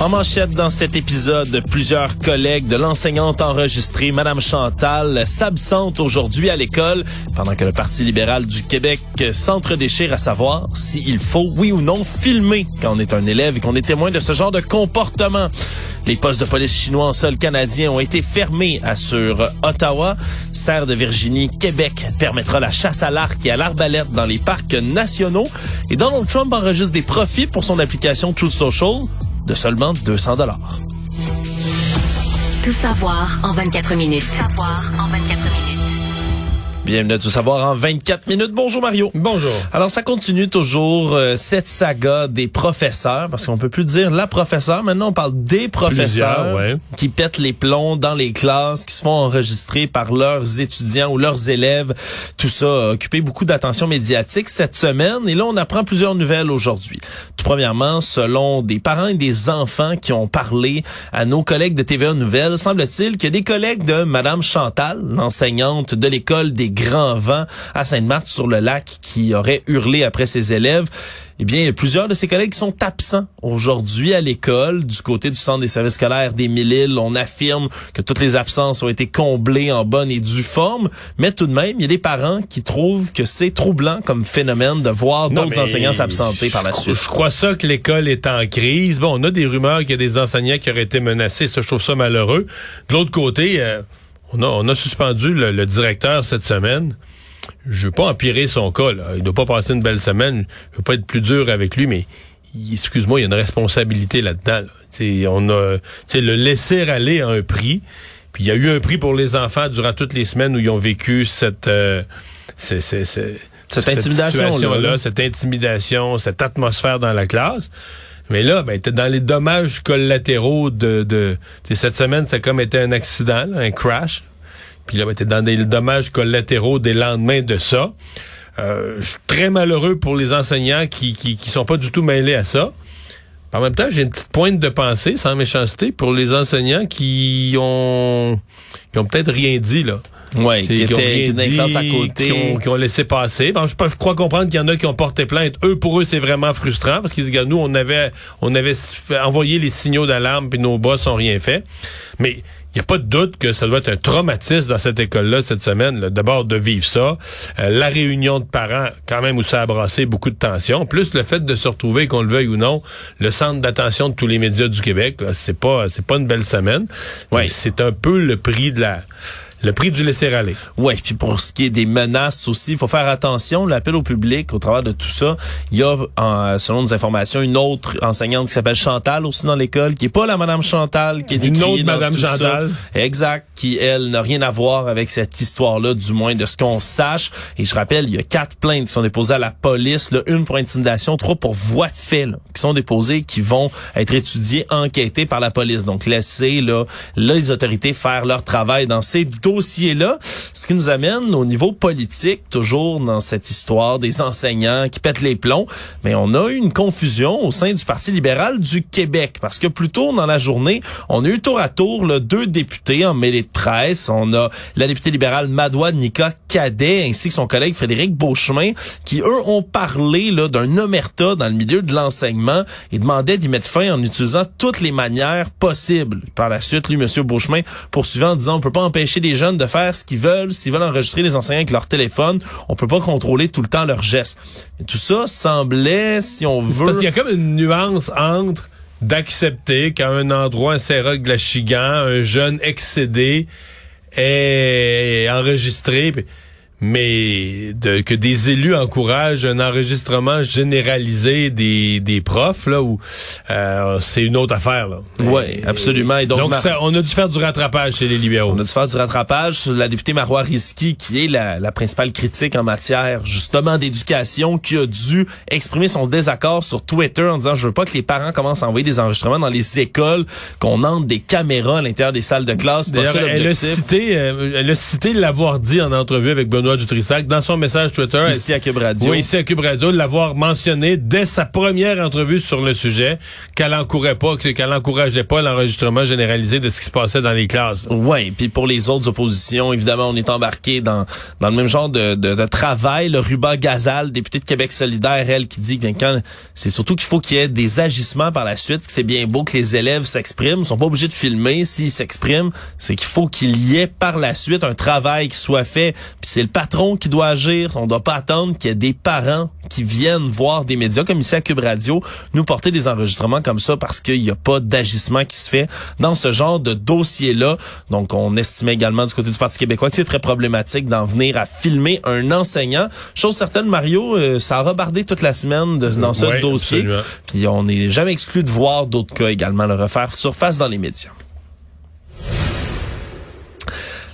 En manchette dans cet épisode, plusieurs collègues de l'enseignante enregistrée, Madame Chantal, s'absentent aujourd'hui à l'école pendant que le Parti libéral du Québec s'entre-déchire à savoir s'il faut, oui ou non, filmer quand on est un élève et qu'on est témoin de ce genre de comportement. Les postes de police chinois en sol canadien ont été fermés, assure Ottawa. Serre de Virginie, Québec permettra la chasse à l'arc et à l'arbalète dans les parcs nationaux. Et Donald Trump enregistre des profits pour son application Truth Social de seulement 200 dollars. Tout savoir en 24 minutes. Tout savoir en 24 minutes. Bienvenue à Tout savoir en 24 minutes. Bonjour Mario. Bonjour. Alors ça continue toujours euh, cette saga des professeurs parce qu'on peut plus dire la professeure, maintenant on parle des professeurs ouais. qui pètent les plombs dans les classes, qui se font enregistrer par leurs étudiants ou leurs élèves. Tout ça a occupé beaucoup d'attention médiatique cette semaine et là on apprend plusieurs nouvelles aujourd'hui. Tout premièrement, selon des parents et des enfants qui ont parlé à nos collègues de TVA Nouvelles, semble-t-il que des collègues de Madame Chantal, l'enseignante de l'école des grands vents à Sainte-Marthe-sur-le-Lac qui aurait hurlé après ses élèves. Eh bien, il y a plusieurs de ses collègues qui sont absents aujourd'hui à l'école. Du côté du Centre des services scolaires des Mille-Îles, on affirme que toutes les absences ont été comblées en bonne et due forme. Mais tout de même, il y a des parents qui trouvent que c'est troublant comme phénomène de voir d'autres enseignants s'absenter par la suite. Je crois ça que l'école est en crise. Bon, on a des rumeurs qu'il y a des enseignants qui auraient été menacés. Ça, je trouve ça malheureux. De l'autre côté, euh, on, a, on a suspendu le, le directeur cette semaine. Je veux pas empirer son cas. Là. Il doit pas passer une belle semaine. Je veux pas être plus dur avec lui, mais excuse-moi, il y a une responsabilité là-dedans. là. On a, le laisser aller à un prix. Puis il y a eu un prix pour les enfants durant toutes les semaines où ils ont vécu cette, euh, c'est- c'est- c'est- Cette situation-là, là. cette intimidation, cette atmosphère dans la classe. Mais là, ben, t'es dans les dommages collatéraux de, de cette semaine, ça a comme été un accident, un crash. Puis là, ben, t'es dans des dommages collatéraux des lendemains de ça. Euh, je suis très malheureux pour les enseignants qui, qui, qui sont pas du tout mêlés à ça. En même temps, j'ai une petite pointe de pensée, sans méchanceté, pour les enseignants qui ont, qui ont peut-être rien dit, là. Ouais, qui rien qui dit, à côté. Qui ont, qui ont laissé passer. Bon, je, je crois comprendre qu'il y en a qui ont porté plainte. Eux, pour eux, c'est vraiment frustrant parce qu'ils disent, nous, on avait, on avait envoyé les signaux d'alarme puis nos boss ont rien fait. Mais il n'y a pas de doute que ça doit être un traumatisme dans cette école-là cette semaine. D'abord, de vivre ça. Euh, la réunion de parents, quand même, où ça a brassé beaucoup de tensions. Plus le fait de se retrouver, qu'on le veuille ou non, le centre d'attention de tous les médias du Québec. C'est pas, c'est pas une belle semaine. Ouais. C'est un peu le prix de la, le prix du laisser-aller. Ouais, puis pour ce qui est des menaces aussi, il faut faire attention. L'appel au public, au travers de tout ça, il y a, en- selon nos informations, une autre enseignante qui s'appelle Chantal aussi dans l'école, qui est pas la Madame Chantal, qui est Une autre Madame ça. Chantal. Exact, qui elle n'a rien à voir avec cette histoire-là, du moins de ce qu'on sache. Et je rappelle, il y a quatre plaintes qui sont déposées à la police, là, une pour intimidation, trois pour voie de fait, là, qui sont déposées, qui vont être étudiées, enquêtées par la police. Donc laissez là les autorités faire leur travail dans ces dossiers-là. Ce qui nous amène au niveau politique, toujours dans cette histoire des enseignants qui pètent les plombs. Mais on a eu une confusion au sein du Parti libéral du Québec parce que plus tôt dans la journée, on a eu tour à tour là, deux députés en mêlée presse. On a la députée libérale Madoua Nika Cadet ainsi que son collègue Frédéric Beauchemin qui, eux, ont parlé là, d'un omerta dans le milieu de l'enseignement et demandaient d'y mettre fin en utilisant toutes les manières possibles. Par la suite, lui, M. Beauchemin, poursuivant en disant on peut pas empêcher les jeunes de faire ce qu'ils veulent. S'ils veulent enregistrer les enseignants avec leur téléphone, on peut pas contrôler tout le temps leurs gestes. Et tout ça semblait, si on veut... Parce qu'il y a comme une nuance entre d'accepter qu'à un endroit, un Saint-Roch de la Chigan, un jeune excédé est enregistré, mais de, que des élus encouragent un enregistrement généralisé des, des profs, là, où euh, c'est une autre affaire. Là. Oui, absolument. Et donc, ça, on a dû faire du rattrapage chez les libéraux. On a dû faire du rattrapage sur la députée Marois Risky, qui est la, la principale critique en matière justement d'éducation, qui a dû exprimer son désaccord sur Twitter en disant je veux pas que les parents commencent à envoyer des enregistrements dans les écoles, qu'on entre des caméras à l'intérieur des salles de classe. D'ailleurs, elle a cité, euh, elle a cité l'avoir dit en entrevue avec Benoît Benoît Dutrissac, dans son message Twitter. Ici à Cube Radio. Oui, ici à Cube Radio, de l'avoir mentionné dès sa première entrevue sur le sujet, qu'elle encourageait pas, qu'elle encourageait pas l'enregistrement généralisé de ce qui se passait dans les classes. Oui, puis pour les autres oppositions, évidemment, on est embarqué dans, dans le même genre de, de, de travail. Le Ruba Gazal, député de Québec solidaire, elle, qui dit que quand c'est surtout qu'il faut qu'il y ait des agissements par la suite, que c'est bien beau que les élèves s'expriment, ils sont pas obligés de filmer s'ils s'expriment, c'est qu'il faut qu'il y ait par la suite un travail qui soit fait, puis c'est le patron qui doit agir, on doit pas attendre qu'il y ait des parents qui viennent voir des médias comme ici à Cube Radio nous porter des enregistrements comme ça parce qu'il n'y a pas d'agissement qui se fait dans ce genre de dossier-là. Donc, on estimait également du côté du Parti québécois que c'est très problématique d'en venir à filmer un enseignant. Chose certaine, Mario, euh, ça a rebardé toute la semaine de, dans ce dossier. absolument. Puis on n'est jamais exclu de voir d'autres cas également le refaire surface dans les médias.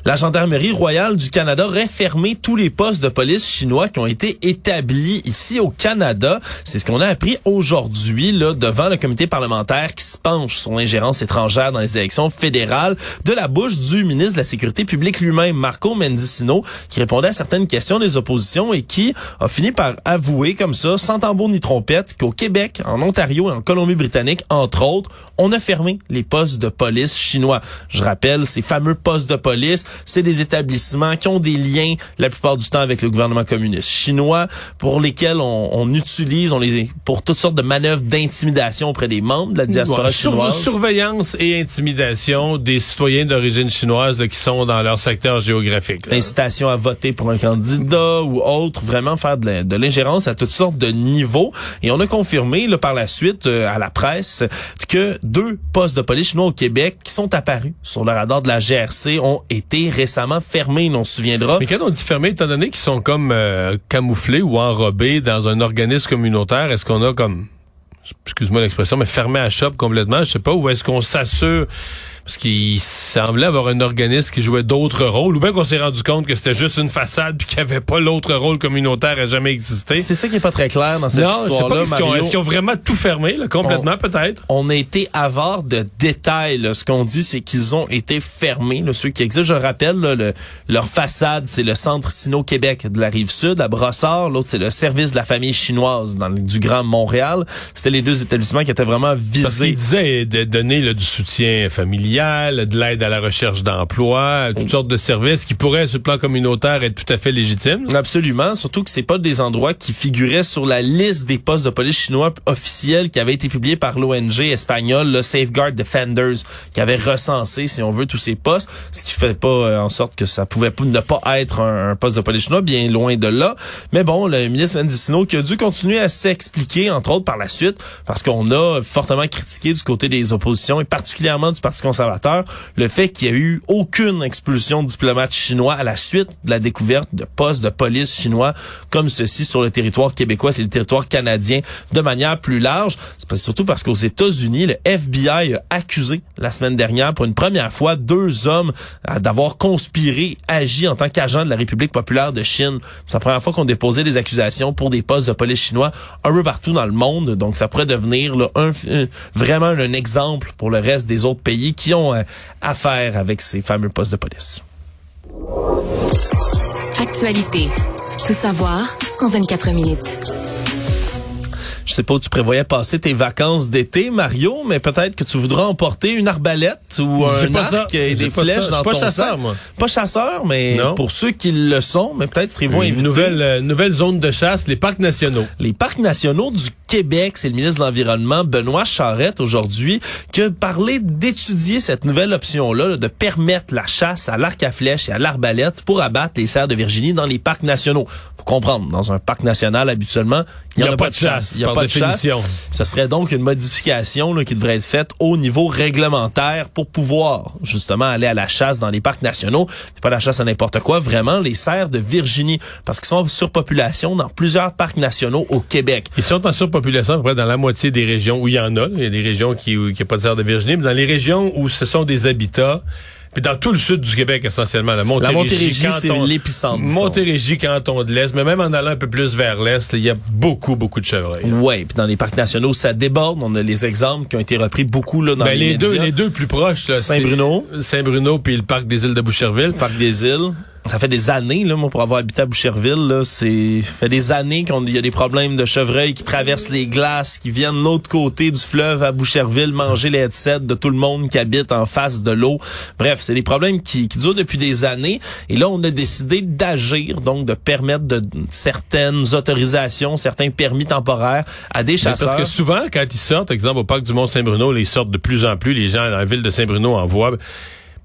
La Gendarmerie royale du Canada aurait fermé tous les postes de police chinois qui ont été établis ici au Canada. C'est ce qu'on a appris aujourd'hui là devant le comité parlementaire qui se penche sur l'ingérence étrangère dans les élections fédérales de la bouche du ministre de la Sécurité publique lui-même, Marco Mendicino, qui répondait à certaines questions des oppositions et qui a fini par avouer comme ça, sans tambour ni trompette, qu'au Québec, en Ontario et en Colombie-Britannique, entre autres, on a fermé les postes de police chinois. Je rappelle, ces fameux postes de police, c'est des établissements qui ont des liens la plupart du temps avec le gouvernement communiste chinois, pour lesquels on, on utilise, on les pour toutes sortes de manœuvres d'intimidation auprès des membres de la diaspora sur- chinoise. surveillance et intimidation des citoyens d'origine chinoise là, qui sont dans leur secteur géographique. là. incitation à voter pour un candidat ou autre, vraiment faire de l'ingérence à toutes sortes de niveaux. Et on a confirmé là, par la suite euh, à la presse que deux postes de police chinois au Québec qui sont apparus sur le radar de la GRC ont été récemment fermés, on se souviendra. Mais quand on dit fermé, étant donné qu'ils sont comme euh, camouflés ou enrobés dans un organisme communautaire, est-ce qu'on a comme, excuse-moi l'expression, mais fermé à shop complètement, je sais pas, ou est-ce qu'on s'assure, parce qu'il semblait avoir un organisme qui jouait d'autres rôles, ou bien qu'on s'est rendu compte que c'était juste une façade puis qu'il n'y avait pas l'autre rôle communautaire à jamais existé. C'est ça qui est pas très clair dans cette histoire-là, est-ce qu'ils ont, Mario. est-ce qu'ils ont vraiment tout fermé, là, complètement peut-être? on a été avare de détails. là. Ce qu'on dit, c'est qu'ils ont été fermés, là, ceux qui existent. Je rappelle, là, le- leur façade, c'est le Centre Sino-Québec de la Rive-Sud, à Brossard. L'autre, c'est le service de la famille chinoise dans le- du Grand Montréal. C'était les deux établissements qui étaient vraiment Parce visés. disait de donner là, du soutien familial, de l'aide à la recherche d'emploi, toutes sortes de services qui pourraient, sur le plan communautaire, être tout à fait légitimes. Absolument, surtout que c'est pas des endroits qui figuraient sur la liste des postes de police chinois officiels qui avaient été publiés par l'ONG espagnole, le Safeguard Defenders, qui avait recensé, si on veut, tous ces postes, ce qui fait pas euh, en sorte que ça pouvait ne pas être un, un poste de police chinois, bien loin de là. Mais bon, le ministre Mendicino qui a dû continuer à s'expliquer, entre autres par la suite, parce qu'on a fortement critiqué du côté des oppositions et particulièrement du Parti conservateur le fait qu'il y a eu aucune expulsion de diplomates chinois à la suite de la découverte de postes de police chinois comme ceci sur le territoire québécois, c'est le territoire canadien de manière plus large. C'est surtout parce qu'aux États-Unis, le FBI a accusé la semaine dernière pour une première fois deux hommes euh, d'avoir conspiré, agi en tant qu'agents de la République populaire de Chine. C'est la première fois qu'on déposait des accusations pour des postes de police chinois un peu partout dans le monde. Donc ça pourrait devenir un- vraiment un exemple pour le reste des autres pays qui euh, affaire avec ces fameux postes de police. Actualité. Tout savoir en 24 minutes. Je sais pas où tu prévoyais passer tes vacances d'été, Mario, mais peut-être que tu voudras emporter une arbalète ou un arc ça. et des flèches ça. dans pas ton chasseur, sac. moi. Pas chasseur, mais Non. pour ceux qui le sont, mais peut-être serez-vous Une invités. nouvelle, euh, nouvelle zone de chasse, les parcs nationaux. Les parcs nationaux du Québec, c'est le ministre de l'Environnement, Benoît Charette, aujourd'hui, qui a parlé d'étudier cette nouvelle option-là, là, de permettre la chasse à l'arc à flèche et à l'arbalète pour abattre les cerfs de Virginie dans les parcs nationaux. Faut comprendre, dans un parc national, habituellement, il n'y en a, pas de chasse. Il n'y a par pas de chasse. définition. Ce serait donc une modification là, qui devrait être faite au niveau réglementaire pour pouvoir justement aller à la chasse dans les parcs nationaux. Pas la chasse à n'importe quoi, vraiment les cerfs de Virginie, parce qu'ils sont en surpopulation dans plusieurs parcs nationaux au Québec. Ils sont en surpopulation à peu près dans la moitié des régions où il y en a. Il y a des régions qui n'ont pas de serre de Virginie, mais dans les régions où ce sont des habitats, puis dans tout le sud du Québec essentiellement, la Montérégie, Montérégie, c'est l'épicentre. Montérégie, canton de l'Est, mais même en allant un peu plus vers l'Est, il y a beaucoup, beaucoup de chevreuils. Ouais, puis dans les parcs nationaux, ça déborde. On a les exemples qui ont été repris beaucoup là dans Ben, les, les deux, les deux plus proches, Saint-Bruno. Saint-Bruno puis le parc des îles de Boucherville. Parc des îles. Ça fait des années, là, moi, pour avoir habité à Boucherville, là, c'est fait des années qu'il y a des problèmes de chevreuils qui traversent les glaces, qui viennent de l'autre côté du fleuve à Boucherville manger les headsets de tout le monde qui habite en face de l'eau. Bref, c'est des problèmes qui, qui durent depuis des années. Et là, on a décidé d'agir, donc de permettre de certaines autorisations, certains permis temporaires à des chasseurs. parce que souvent, quand ils sortent, exemple au parc du Mont-Saint-Bruno, ils sortent de plus en plus, les gens dans la ville de Saint-Bruno en voient.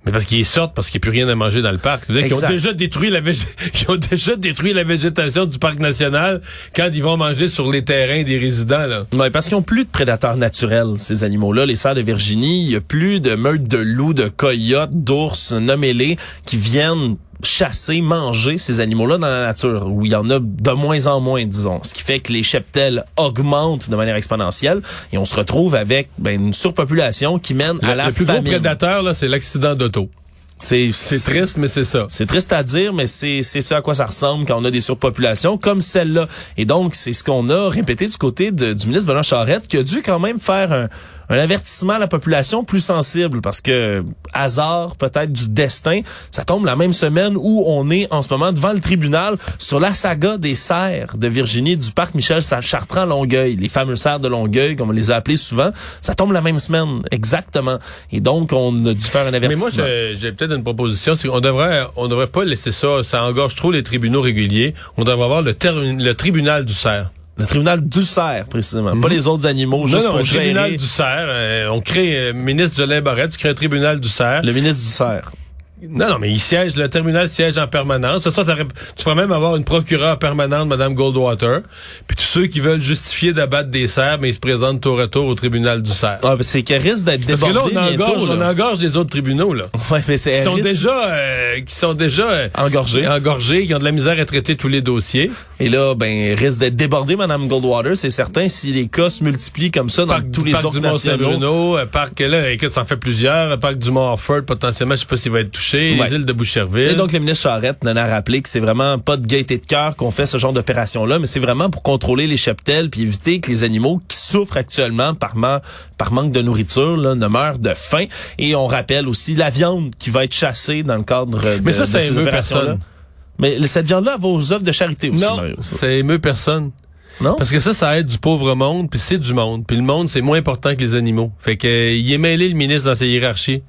Mais parce qu'ils sortent parce qu'il n'y a plus rien à manger dans le parc. Ils ont déjà détruit la ils ont déjà détruit la végétation du parc national quand ils vont manger sur les terrains des résidents là. Ouais, parce qu'ils ont plus de prédateurs naturels ces animaux-là, les cerfs de Virginie, il y a plus de meutes de loups, de coyotes, d'ours, nommez-les qui viennent chasser, manger ces animaux-là dans la nature, où il y en a de moins en moins, disons. Ce qui fait que les cheptels augmentent de manière exponentielle et on se retrouve avec ben, une surpopulation qui mène à la Le plus famine. gros prédateur, là, c'est l'accident d'auto. C'est C'est triste, mais c'est ça. c'est triste à dire, mais c'est c'est ce à quoi ça ressemble quand on a des surpopulations comme celle-là. Et donc, c'est ce qu'on a répété du côté de- du ministre Benoît Charette, qui a dû quand même faire un, un avertissement à la population plus sensible, parce que hasard peut-être du destin, ça tombe la même semaine où on est en ce moment devant le tribunal sur la saga des serres de Virginie du parc Michel Chartrand Longueuil, les fameux serres de Longueuil, comme on les a appelés souvent. Ça tombe la même semaine, exactement. Et donc, on a dû faire un Mais avertissement. moi, j'ai peut-être une proposition, c'est qu'on devrait, on devrait pas laisser ça, ça engorge trop les tribunaux réguliers. On devrait avoir le tribunal du cerf. Le tribunal du cerf, précisément. Pas les autres animaux, juste non, non, pour le gérer tribunal du cerf. euh, on crée, euh, ministre Jolin Barrette, tu crées un tribunal du cerf. le ministre du cerf. Non, non, mais il siège, le tribunal siège en permanence. De toute façon, tu pourrais même avoir une procureure permanente, Madame Goldwater. Puis tous ceux qui veulent justifier d'abattre des cerfs, mais ils se présentent tour à tour au tribunal du cerf. Ah, ben, c'est qu'elle risque d'être Parce que là, on engorge, bientôt, on là. engorge les autres tribunaux, là. Ouais, mais c'est Qui sont risque- déjà, euh, qui sont déjà euh, Engorgés. engorgés, qui ont de la misère à traiter tous les dossiers. Et là, ben, risque d'être débordée, Madame Goldwater, c'est certain, si les cas se multiplient comme ça dans Parc, tous les parc autres du nationaux. Mont-Saint-Bruno, euh, parc, là, écoute, ça en fait plusieurs. Parc du Mont-Offord, potentiellement, je sais pas s'il va être touché. Ouais. Les îles de Boucherville. Et donc, le ministre Charette en a rappelé que c'est vraiment pas de gaieté de cœur qu'on fait ce genre d'opération-là, mais c'est vraiment pour contrôler les cheptels puis éviter que les animaux qui souffrent actuellement par, ma- par manque de nourriture là, ne meurent de faim. Et on rappelle aussi la viande qui va être chassée dans le cadre de, Mais ça, de ça ces émeut opérations-là. personne. Mais cette viande-là va aux œuvres de charité aussi, non, Mario, ça. émeut personne. Non? Parce que ça, ça aide du pauvre monde, puis c'est du monde. Puis le monde, c'est moins important que les animaux. Fait que euh, il est mêlé, le ministre, dans sa hiérarchie.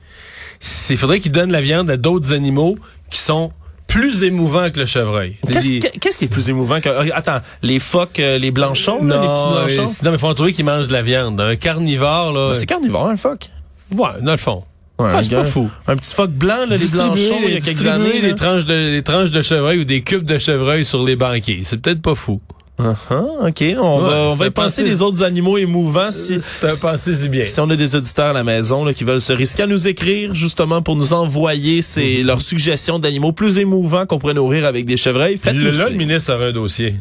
Il faudrait qu'il donne la viande à d'autres animaux qui sont plus émouvants que le chevreuil. Qu'est-ce Les- qui est plus émouvant que... euh, Attends, les phoques, euh, les blanchons, là, les petits blanchons? non, mais faut trouver qui mange de la viande. Un carnivore, là. Ben, c'est carnivore, un phoque. ouais, dans le fond. Ouais, Ah, c'est pas fou. Un petit phoque blanc, là, les blanchons, il y a quelques années. les tranches de les tranches de chevreuil ou des cubes de chevreuil sur les banquiers. C'est peut-être pas fou. Uh-huh, OK, on Ouais, va, on c'est va y un penser les autres animaux émouvants si, pensée si bien. si on a des auditeurs à la maison là, qui veulent se risquer à nous écrire justement pour nous envoyer ces, leurs suggestions d'animaux plus émouvants qu'on pourrait nourrir avec des chevreuils. Faites-nous Le, là, le ministre avait un dossier.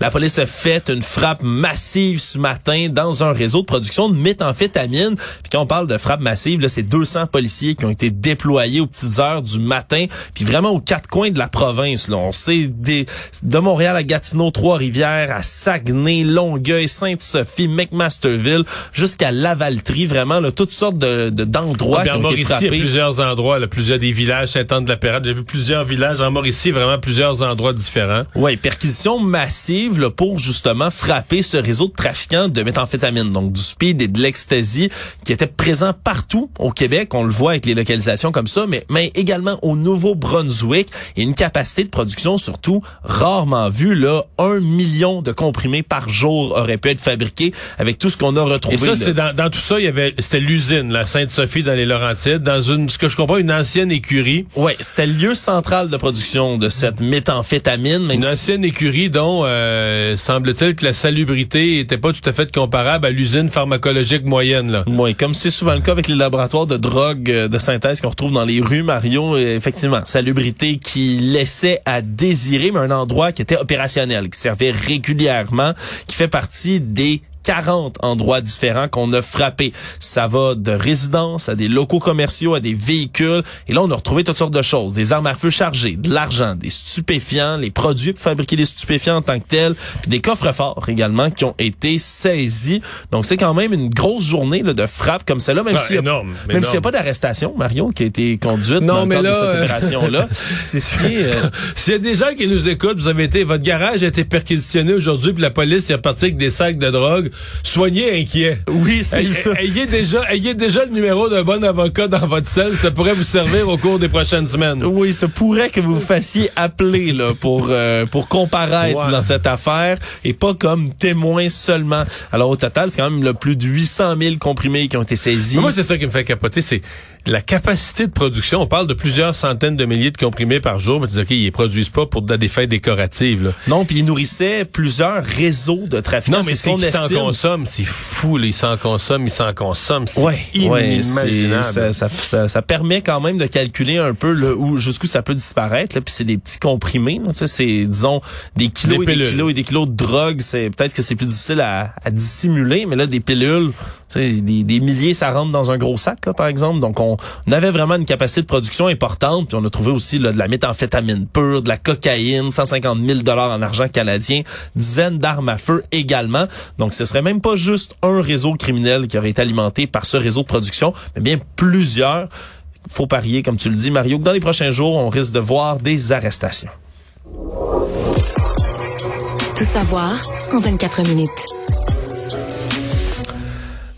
La police a fait une frappe massive ce matin dans un réseau de production de méthamphétamine. Puis quand on parle de frappe massive, là, c'est 200 policiers qui ont été déployés aux petites heures du matin, puis vraiment aux quatre coins de la province. Là. On sait des, de Montréal à Gatineau, Trois-Rivières, à Saguenay, Longueuil, Sainte-Sophie, McMasterville, jusqu'à Lavaltrie, vraiment là, toutes sortes de, de- d'endroits Puis qui ont été Mauricie, il y a frappés. plusieurs endroits, là, plusieurs des villages, Saint-Anne-de-la-Pérade. J'ai vu plusieurs villages en Mauricie, vraiment plusieurs endroits différents. Oui, perquisition massive là, pour justement frapper ce réseau de trafiquants de méthamphétamine, donc du speed et de l'ecstasy qui était présent partout au Québec. On le voit avec les localisations comme ça, mais, mais également au Nouveau-Brunswick et une capacité de production surtout rarement vue. Là, un million de comprimés par jour auraient pu être fabriqués avec tout ce qu'on a retrouvé. Et ça, c'est dans, dans tout ça, il y avait, c'était l'usine, la Sainte-Sophie dans les Laurentides, dans une, ce que je comprends, une ancienne écurie. Ouais, c'était le lieu central de production de cette méthamphétamine. Même Une si- ancienne écurie dont euh, semble-t-il que la salubrité était pas tout à fait comparable à l'usine pharmacologique moyenne. Oui, comme c'est souvent le cas avec les laboratoires de drogue euh, de synthèse qu'on retrouve dans les rues, Mario, euh, effectivement, salubrité qui laissait à désirer, mais un endroit qui était opérationnel, qui servait régulièrement, qui fait partie des 40 endroits différents qu'on a frappés. Ça va de résidences à des locaux commerciaux, à des véhicules. Et là, on a retrouvé toutes sortes de choses. Des armes à feu chargées, de l'argent, des stupéfiants, les produits pour fabriquer des stupéfiants en tant que tels, puis des coffres forts également qui ont été saisis. Donc, c'est quand même une grosse journée là, de frappe comme celle-là, même Ah, s'il n'y a, a pas d'arrestation, Marion, qui a été conduite Non, dans le mais cadre là, de cette euh, opération-là. c'est ce qui est, euh, S'il y a des gens qui nous écoutent, vous avez été, votre garage a été perquisitionné aujourd'hui, puis la police est repartie avec des sacs de drogue. Soyez inquiets. Oui, c'est Ay- ça. Ayez déjà, ayez déjà le numéro d'un bon avocat dans votre selle. Ça pourrait vous servir au cours des prochaines semaines. Oui, ça pourrait que vous vous fassiez appeler là, pour, euh, pour comparaître Ouais. dans cette affaire et pas comme témoin seulement. Alors au total, c'est quand même le plus de 800 000 comprimés qui ont été saisis. Mais Moi, c'est ça qui me fait capoter, c'est la capacité de production. On parle de plusieurs centaines de milliers de comprimés par jour, mais tu dis, OK, ils les produisent pas pour des fins décoratives. Là. non, puis ils nourrissaient plusieurs réseaux de trafiquants. Non, mais ce c'est qu'ils s'en consomment. C'est fou, là, ils s'en consomment, ils s'en consomment. C'est Ouais, ouais, inimaginable. ça, ça, ça, ça permet quand même de calculer un peu le, où jusqu'où ça peut disparaître. Là, puis c'est des petits comprimés. là, tu sais, c'est disons des kilos Des et des kilos et des kilos de drogue. C'est peut-être que c'est plus difficile à, à dissimuler, mais là des pilules, des, milliers, ça rentre dans un gros sac, par exemple. Donc on, avait vraiment une capacité de production importante. Puis on a trouvé aussi de la méthamphétamine pure, de la cocaïne, 150 000 dollars en argent canadien, dizaines d'armes à feu également. Donc ce serait même pas juste un réseau criminel qui aurait été alimenté par ce réseau de production, mais bien plusieurs. Faut parier, comme tu le dis, Mario, que dans les prochains jours, on risque de voir des arrestations. Tout savoir en 24 minutes.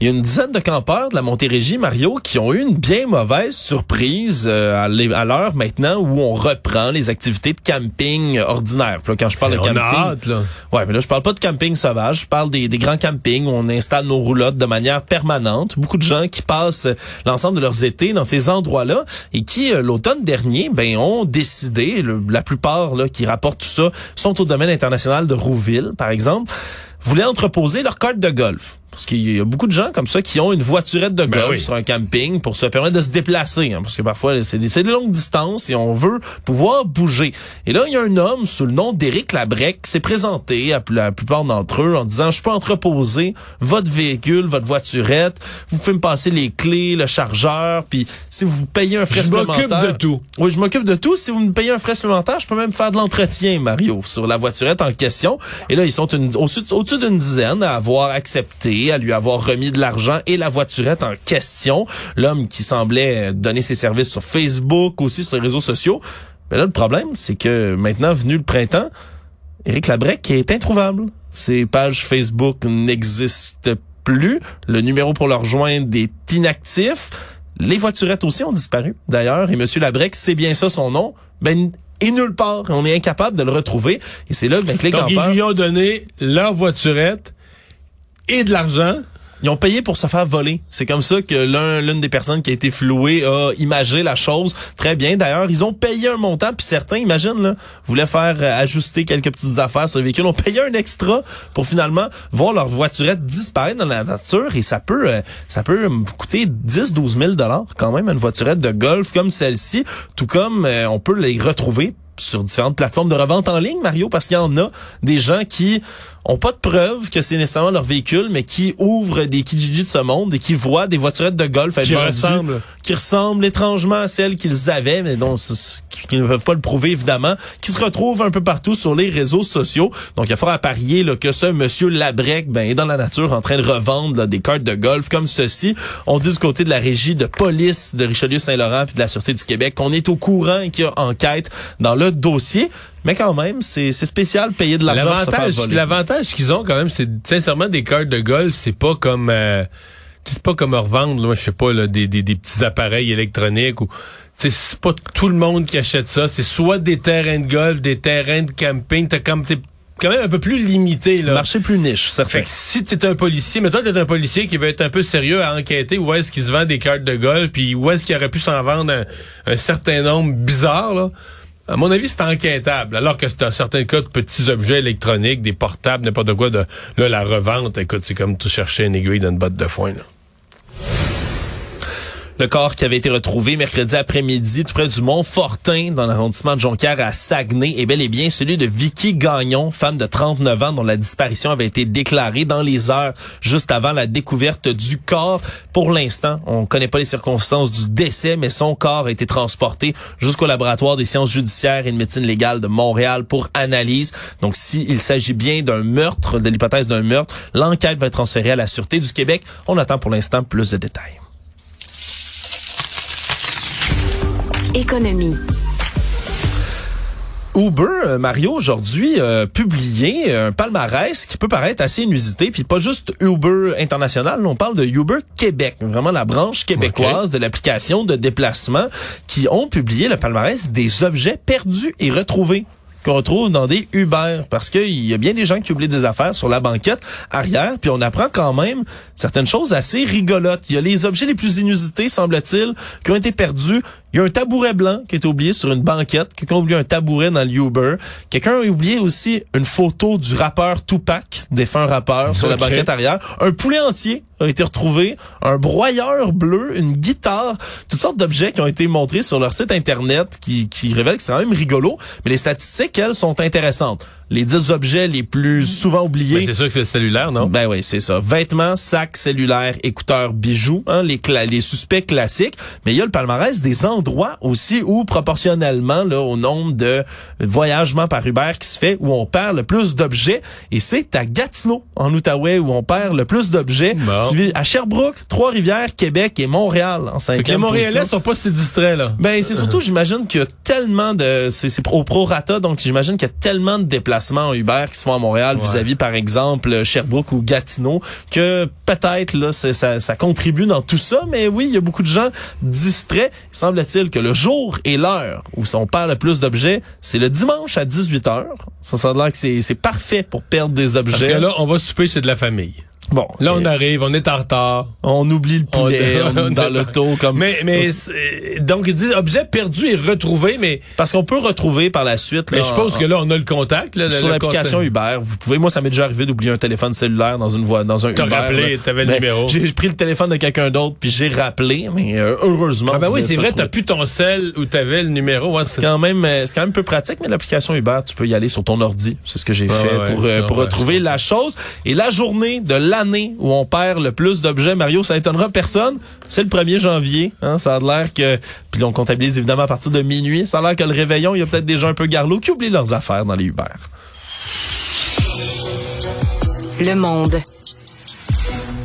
Il y a une dizaine de campeurs de la Montérégie, Mario, qui ont eu une bien mauvaise surprise euh, à l'heure maintenant où on reprend les activités de camping ordinaires. Puis là, quand je parle de on camping, a hâte, là. Ouais, mais là, je parle pas de camping sauvage. Je parle des, des grands campings où on installe nos roulottes de manière permanente. Beaucoup de gens qui passent l'ensemble de leurs étés dans ces endroits-là et qui, euh, l'automne dernier, ben, ont décidé, le- la plupart là, qui rapportent tout ça, sont au domaine international de Rouville, par exemple, voulaient entreposer leur carte de golf. Parce qu'il y a beaucoup de gens comme ça qui ont une voiturette de Ben golf oui. sur un camping pour se permettre de se déplacer. hein, parce que parfois, c'est des longues distances et on veut pouvoir bouger. Et là, il y a un homme sous le nom d'Éric Labrec qui s'est présenté à la plupart d'entre eux en disant, je peux entreposer votre véhicule, votre voiturette, vous pouvez me passer les clés, le chargeur, puis si vous payez un frais Je m'occupe supplémentaire... de tout. Oui, je m'occupe de tout. Si vous me payez un frais supplémentaire, je peux même faire de l'entretien, Mario, sur la voiturette en question. Et là, ils sont au-dessus d'une dizaine à avoir accepté, à lui avoir remis de l'argent et la voiturette en question. L'homme qui semblait donner ses services sur Facebook, aussi sur les réseaux sociaux. Mais là, le problème, c'est que maintenant, venu le printemps, Éric Labrec est introuvable. Ses pages Facebook n'existent plus. Le numéro pour le rejoindre est inactif. Les voiturettes aussi ont disparu, d'ailleurs. Et Monsieur Labrec, c'est bien ça son nom. Ben, et nulle part. On est incapable de le retrouver. Et c'est là ben, que les Donc, campeurs, ils lui ont donné leur voiturette et de l'argent. ils ont payé pour se faire voler. C'est comme ça que l'un, l'une des personnes qui a été flouée a imagé la chose très bien. D'ailleurs, ils ont payé un montant, puis certains, imagine, là, voulaient faire euh, ajuster quelques petites affaires sur le véhicule. ont payé un extra pour finalement voir leur voiturette disparaître dans la nature. Et ça peut, euh, ça peut coûter 10, 12 000 dollars quand même une voiturette de golf comme celle-ci. Tout comme euh, on peut les retrouver sur différentes plateformes de revente en ligne, Mario, parce qu'il y en a des gens qui ont pas de preuve que c'est nécessairement leur véhicule, mais qui ouvrent des Kijiji de ce monde et qui voient des voiturettes de golf Qui vendues, ressemblent. qui ressemblent étrangement à celles qu'ils avaient, mais dont qui, qui ne peuvent pas le prouver évidemment, qui se retrouvent un peu partout sur les réseaux sociaux. Donc il y a fort à parier là, que ce monsieur Labrec ben, est dans la nature en train de revendre là, des cartes de golf comme ceci. On dit du côté de la régie de police de Richelieu-Saint-Laurent puis de la Sûreté du Québec qu'on est au courant et qu'il y a enquête dans le dossier. Mais quand même, c'est c'est spécial payer de l'argent L'avantage, l'avantage qu'ils ont quand même, c'est sincèrement des cartes de golf, c'est pas comme euh, c'est pas comme revendre, là, je sais pas, là, des, des, des petits appareils électroniques ou c'est pas tout le monde qui achète ça. C'est soit des terrains de golf, des terrains de camping. T'as comme quand même un peu plus limité là. Marché plus niche, certain. Fait que si t'es un policier, mais toi t'es un policier qui veut être un peu sérieux à enquêter où est-ce qu'il se vend des cartes de golf, puis où est-ce qu'il aurait pu s'en vendre un, un certain nombre bizarre là. À mon avis, c'est enquêtable. Alors que c'est un certain cas de petits objets électroniques, des portables, n'importe quoi de là la revente. Écoute, c'est comme tout chercher une aiguille dans une botte de foin. Là. Le corps qui avait été retrouvé mercredi après-midi tout près du Mont Fortin dans l'arrondissement de Jonquière à Saguenay est bel et bien celui de Vicky Gagnon, femme de 39 ans dont la disparition avait été déclarée dans les heures juste avant la découverte du corps. Pour l'instant, on connaît pas les circonstances du décès, mais son corps a été transporté jusqu'au laboratoire des sciences judiciaires et de médecine légale de Montréal pour analyse. Donc, s'il s'agit bien d'un meurtre, de l'hypothèse d'un meurtre, l'enquête va être transférée à la Sûreté du Québec. On attend pour l'instant plus de détails. Économie. Uber, euh, Mario, aujourd'hui, a publié un palmarès qui peut paraître assez inusité, puis pas juste Uber international, on parle de Uber Québec, vraiment la branche québécoise de l'application de déplacement, qui ont publié le palmarès des objets perdus et retrouvés qu'on retrouve dans des Uber parce qu'il y a bien des gens qui oublient des affaires sur la banquette arrière puis on apprend quand même certaines choses assez rigolotes. Il y a les objets les plus inusités semble-t-il qui ont été perdus. Il y a un tabouret blanc qui a été oublié sur une banquette. Quelqu'un a oublié un tabouret dans le Uber. Quelqu'un a oublié aussi une photo du rappeur Tupac, défunt rappeur, sur la banquette arrière. Un poulet entier a été retrouvé, un broyeur bleu, une guitare, toutes sortes d'objets qui ont été montrés sur leur site internet qui, qui révèlent que c'est quand même rigolo, mais les statistiques, elles, sont intéressantes. Les 10 objets les plus souvent oubliés. Ben, c'est sûr que c'est le cellulaire, non? Ben oui, c'est ça. Vêtements, sacs, cellulaires, écouteurs, bijoux, hein, les, les suspects classiques. Mais il y a le palmarès des endroits aussi où, proportionnellement là, au nombre de voyagements par Uber qui se fait, où on perd le plus d'objets. Et c'est à Gatineau, en Outaouais, où on perd le plus d'objets. Bon. Suivi à Sherbrooke, Trois-Rivières, Québec et Montréal en que les cinquième Montréalais position. sont pas si distraits, là. Ben c'est surtout j'imagine qu'il y a tellement de c'est c'est au prorata donc j'imagine qu'il y a tellement de déplacements en Uber qui se font à Montréal Ouais. vis-à-vis par exemple Sherbrooke ou Gatineau que peut-être là ça, ça contribue dans tout ça mais oui il y a beaucoup de gens distraits semble-t-il que le jour et l'heure où on perd le plus d'objets c'est le dimanche à 18h ça ça a l'air que c'est parfait pour perdre des Parce objets que là, on va souper chez de la famille. Bon Là, on arrive, on est en retard. on oublie le poulet On- on est dans l'auto comme Mais, mais donc, il dit objet perdu et retrouvé, mais, parce qu'on peut retrouver par la suite mais là, je suppose que là, on a le contact. Là, sur l'application. Uber, vous pouvez. Moi, ça m'est déjà arrivé d'oublier un téléphone cellulaire dans une voie, dans un T'as Uber. rappelé, là. t'avais le numéro. J'ai pris le téléphone de quelqu'un d'autre puis j'ai rappelé, mais euh, heureusement. Ah ben oui, c'est vrai, t'as plus ton sel où t'avais le numéro. Ouais, c'est quand même, euh, c'est quand même peu pratique, mais l'application Uber, tu peux y aller sur ton ordi. C'est ce que j'ai fait ouais, pour, euh, pour retrouver la chose. Et la journée de où on perd le plus d'objets, Mario, ça étonnera personne. C'est le 1er janvier. Hein, ça a l'air que, puis on comptabilise évidemment à partir de minuit. Ça a l'air que le réveillon, il y a peut-être des gens un peu garlots qui oublient leurs affaires dans les Uber. Le monde.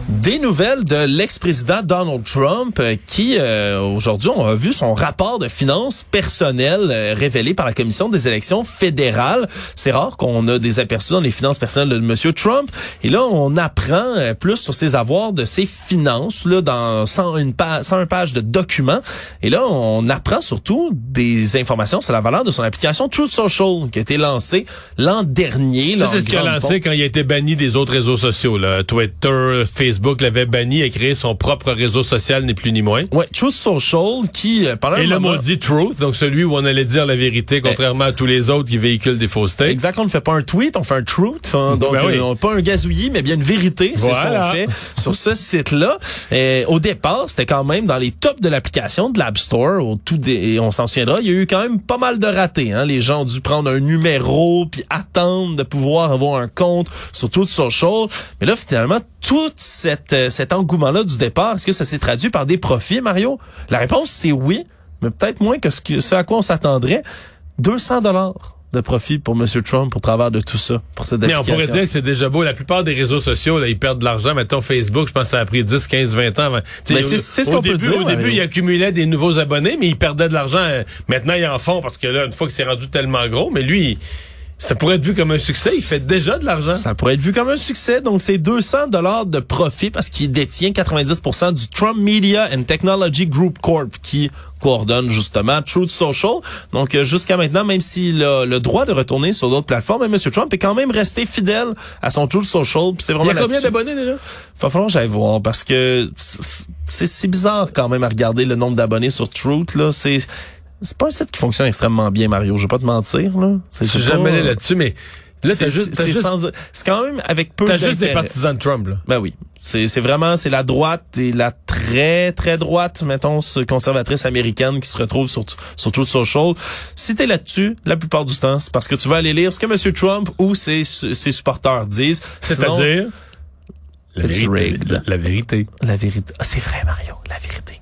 Des nouvelles de l'ex-président Donald Trump euh, qui, euh, aujourd'hui, on a vu son rapport de finances personnelles euh, révélé par la Commission des élections fédérales. C'est rare qu'on a des aperçus dans les finances personnelles de Monsieur Trump. Et là, on apprend euh, plus sur ses avoirs de ses finances là, dans 101, pa 101 pages de documents. Et là, on apprend surtout des informations sur la valeur de son application Truth Social qui a été lancée l'an dernier. c'est ce qu'il a lancé pompe. quand il a été banni des autres réseaux sociaux. Là. Twitter, Facebook l'avait banni et créé son propre réseau social, ni plus ni moins. Ouais, Truth Social qui, euh, pendant Et le moment... maudit Truth, donc celui où on allait dire la vérité, contrairement à tous les autres qui véhiculent des faussetés. Exact, on ne fait pas un tweet, on fait un truth. hein. donc, Ben oui. euh, on- pas un gazouillis, mais bien une vérité. C'est Voilà. ce qu'on fait sur ce site-là. Et au départ, c'était quand même dans les tops de l'application de l'App Store. Au tout des, et on s'en souviendra, il y a eu quand même pas mal de ratés. Hein. Les gens ont dû prendre un numéro puis attendre de pouvoir avoir un compte sur Truth Social. Mais là, finalement, tout cette, euh, cet engouement-là du départ, est-ce que ça s'est traduit par des profits, Mario? La réponse, c'est oui, mais peut-être moins que ce, que- ce à quoi on s'attendrait. 200 dollars de profit pour M. Trump au travers de tout ça, pour cette Mais on pourrait dire que c'est déjà beau. La plupart des réseaux sociaux, là, ils perdent de l'argent. Mettons Facebook, je pense que ça a pris 10, 15, 20 ans. c'est- ce qu'on peut début- dire, Au début, ils accumulaient des nouveaux abonnés, mais ils perdaient de l'argent. Maintenant, ils en font parce que là, une fois que c'est rendu tellement gros, mais lui, ça pourrait être vu comme un succès. Il fait déjà de l'argent. Ça pourrait être vu comme un succès. Donc, c'est 200 dollars de profit parce qu'il détient 90% du Trump Media and Technology Group Corp qui coordonne justement Truth Social. Donc, euh, jusqu'à maintenant, même s'il a le droit de retourner sur d'autres plateformes, M. Trump est quand même resté fidèle à son Truth Social. Puis C'est Il vraiment y a combien d'abonnés déjà? Va falloir que j'aille voir parce que c'est- c'est bizarre quand même à regarder le nombre d'abonnés sur Truth. Là, c'est c'est pas un site qui fonctionne extrêmement bien, Mario. Je vais pas te mentir là. Je suis jamais allé là-dessus, mais là, t'as c'est- juste, c'est juste, sans- c'est quand même avec peu t'as juste des partisans de Trump, là. Ben oui. C'est c'est vraiment c'est la droite et la très très, droite, mettons, conservatrice américaine qui se retrouve sur, sur Truth Social. Si t'es là-dessus, la plupart du temps, c'est parce que tu vas aller lire ce que M. Trump ou ses, ses supporters disent. C'est-à-dire? La, vérité. la vérité. La vérité. Ah, c'est vrai, Mario, la vérité.